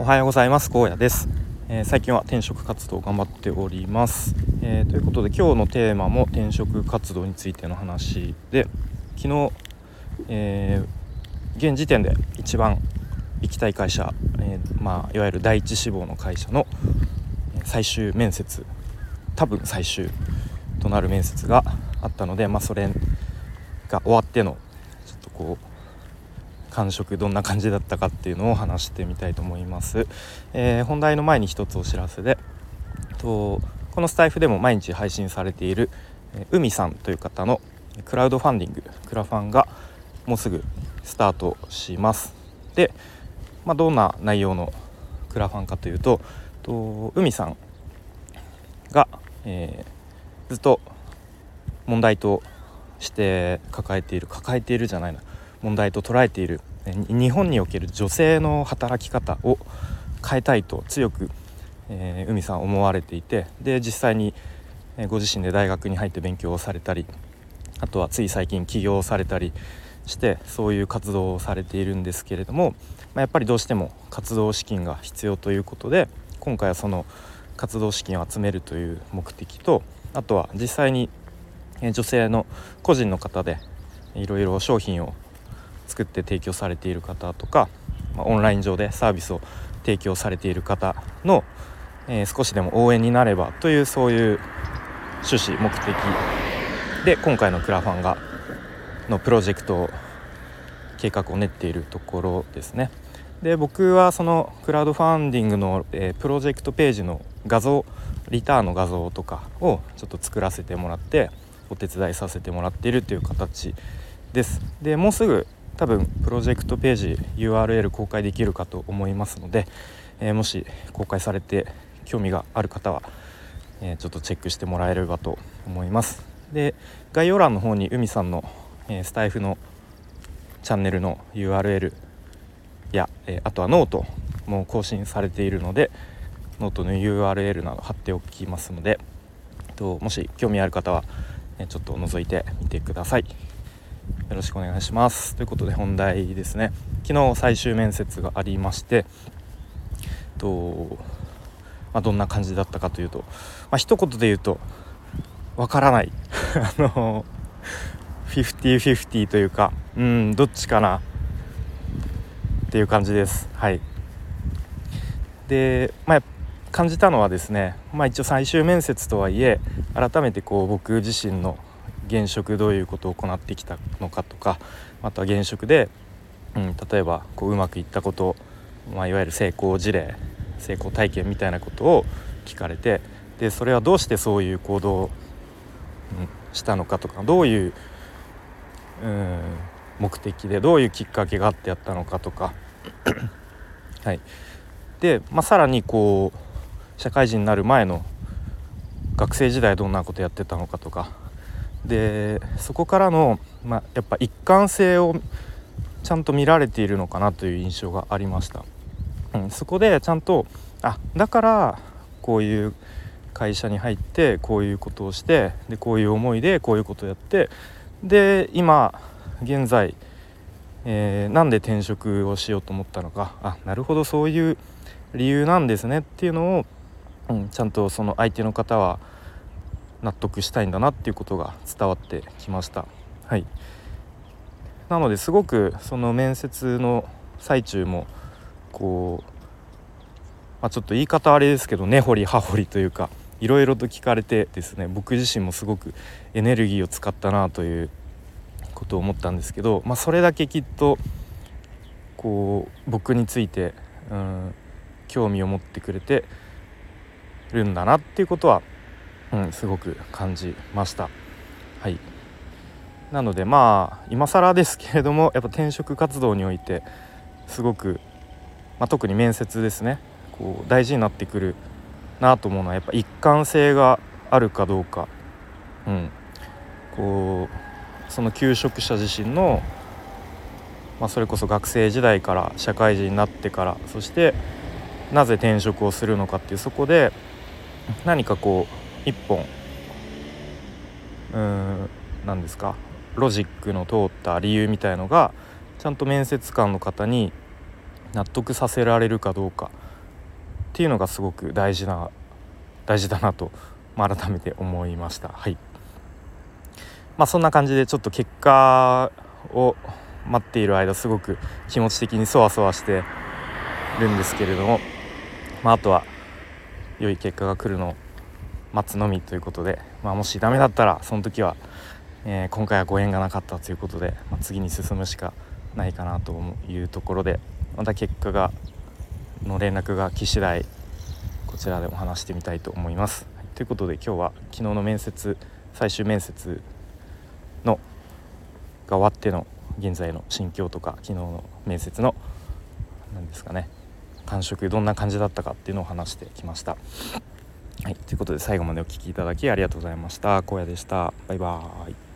おはようございます。高野です、えー、最近は転職活動頑張っております、えー、ということで今日のテーマも転職活動についての話で昨日、えー、現時点で一番行きたい会社、えまあ、いわゆる第一志望の会社の最終面接多分最終となる面接があったので、まあ、それが終わってのちょっとこう感触どんな感じだったかっていうのを話してみたいと思います、えー、本題の前に一つお知らせでとこのスタイフでも毎日配信されている海さんという方のクラウドファンディングクラファンがもうすぐスタートします。で、まあ、どんな内容のクラファンかというとと海さんが、えー、ずっと問題として抱えている抱えているじゃないな。問題と捉えている日本における女性の働き方を変えたいと強く、えー、海さん思われていてで実際にご自身で大学に入って勉強をされたりあとはつい最近起業されたりしてそういう活動をされているんですけれども、まあ、やっぱりどうしても活動資金が必要ということで今回はその活動資金を集めるという目的とあとは実際に女性の個人の方でいろいろ商品を作って提供されている方とか、まあ、オンライン上でサービスを提供されている方の、えー、少しでも応援になればというそういう趣旨目的で今回のクラファンがのプロジェクト計画を練っているところですね。で僕はそのクラウドファンディングの、えー、プロジェクトページの画像リターンの画像とかをちょっと作らせてもらってお手伝いさせてもらっているという形です。でもうすぐ多分プロジェクトページ URL 公開できるかと思いますので、えー、もし公開されて興味がある方は、えー、ちょっとチェックしてもらえればと思いますで概要欄の方に海さんの、えー、スタエフのチャンネルの URL や、えあとはノートも更新されているのでノートの URL など貼っておきますのでともし興味ある方は、ちょっと覗いてみてください。よろしくお願いします。ということで本題ですね。昨日最終面接がありましてと、まあ、どんな感じだったかというと、まあ、一言で言うとわからない。あの50-50というかうんどっちかな。っていう感じです。はい。でまあ感じたのはですねまあ一応最終面接とはいえ改めてこう僕自身の現職どういうことを行ってきたのかとかまた現職で、うん、例えばこううまくいったこと、まあ、いわゆる成功事例成功体験みたいなことを聞かれてでそれはどうしてそういう行動を、したのかとかどういう、うん、目的でどういうきっかけがあってやったのかとか。はい。で、まあ、さらにこう社会人になる前の学生時代どんなことやってたのかとかでそこからの、まあ、やっぱ一貫性をちゃんと見られているのかなという印象がありました、うん、そこでちゃんとあだからこういう会社に入ってこういうことをしてでこういう思いでこういうことをやってで今現在、えー、なんで転職をしようと思ったのか。あなるほどそういう理由なんですねっていうのを、うん、ちゃんとその相手の方は納得したいんだなっていうことが伝わってきました。はいなのですごくその面接の最中もこう、まあ、ちょっと言い方あれですけど根掘り葉掘りというかいろいろと聞かれてですね僕自身もすごくエネルギーを使ったなということを思ったんですけど、まあ、それだけきっとこう僕について、うん、興味を持ってくれてるんだなっていうことはうん、すごく感じました。はい。なのでまあ今更ですけれどもやっぱ転職活動においてすごく、まあ、特に面接ですね。こう大事になってくるなと思うのはやっぱ一貫性があるかどうか、うん、こうその求職者自身の、まあ、それこそ学生時代から社会人になってからそしてなぜ転職をするのかっていうそこで何かこう一本。うん何ですか？ロジックの通った理由みたいのがちゃんと面接官の方に納得させられるかどうかっていうのがすごく大事な大事だなと、まあ、改めて思いました。はい。まあそんな感じでちょっと結果を待っている間すごく気持ち的にそわそわしてるんですけれども、まあ、あとは良い結果が来るのを待つのみということで、まあ、もしダメだったらその時は、えー、今回はご縁がなかったということで、まあ、次に進むしかないかなというところでまた結果がの連絡が来次第こちらでも話してみたいと思います。ということで今日は昨日の面接最終面接のが終わっての現在の心境とか昨日の面接の何ですかね感触どんな感じだったかっていうのを話してきました。はい、ということで最後までお聴きいただきありがとうございました。荒野でした。バイバーイ。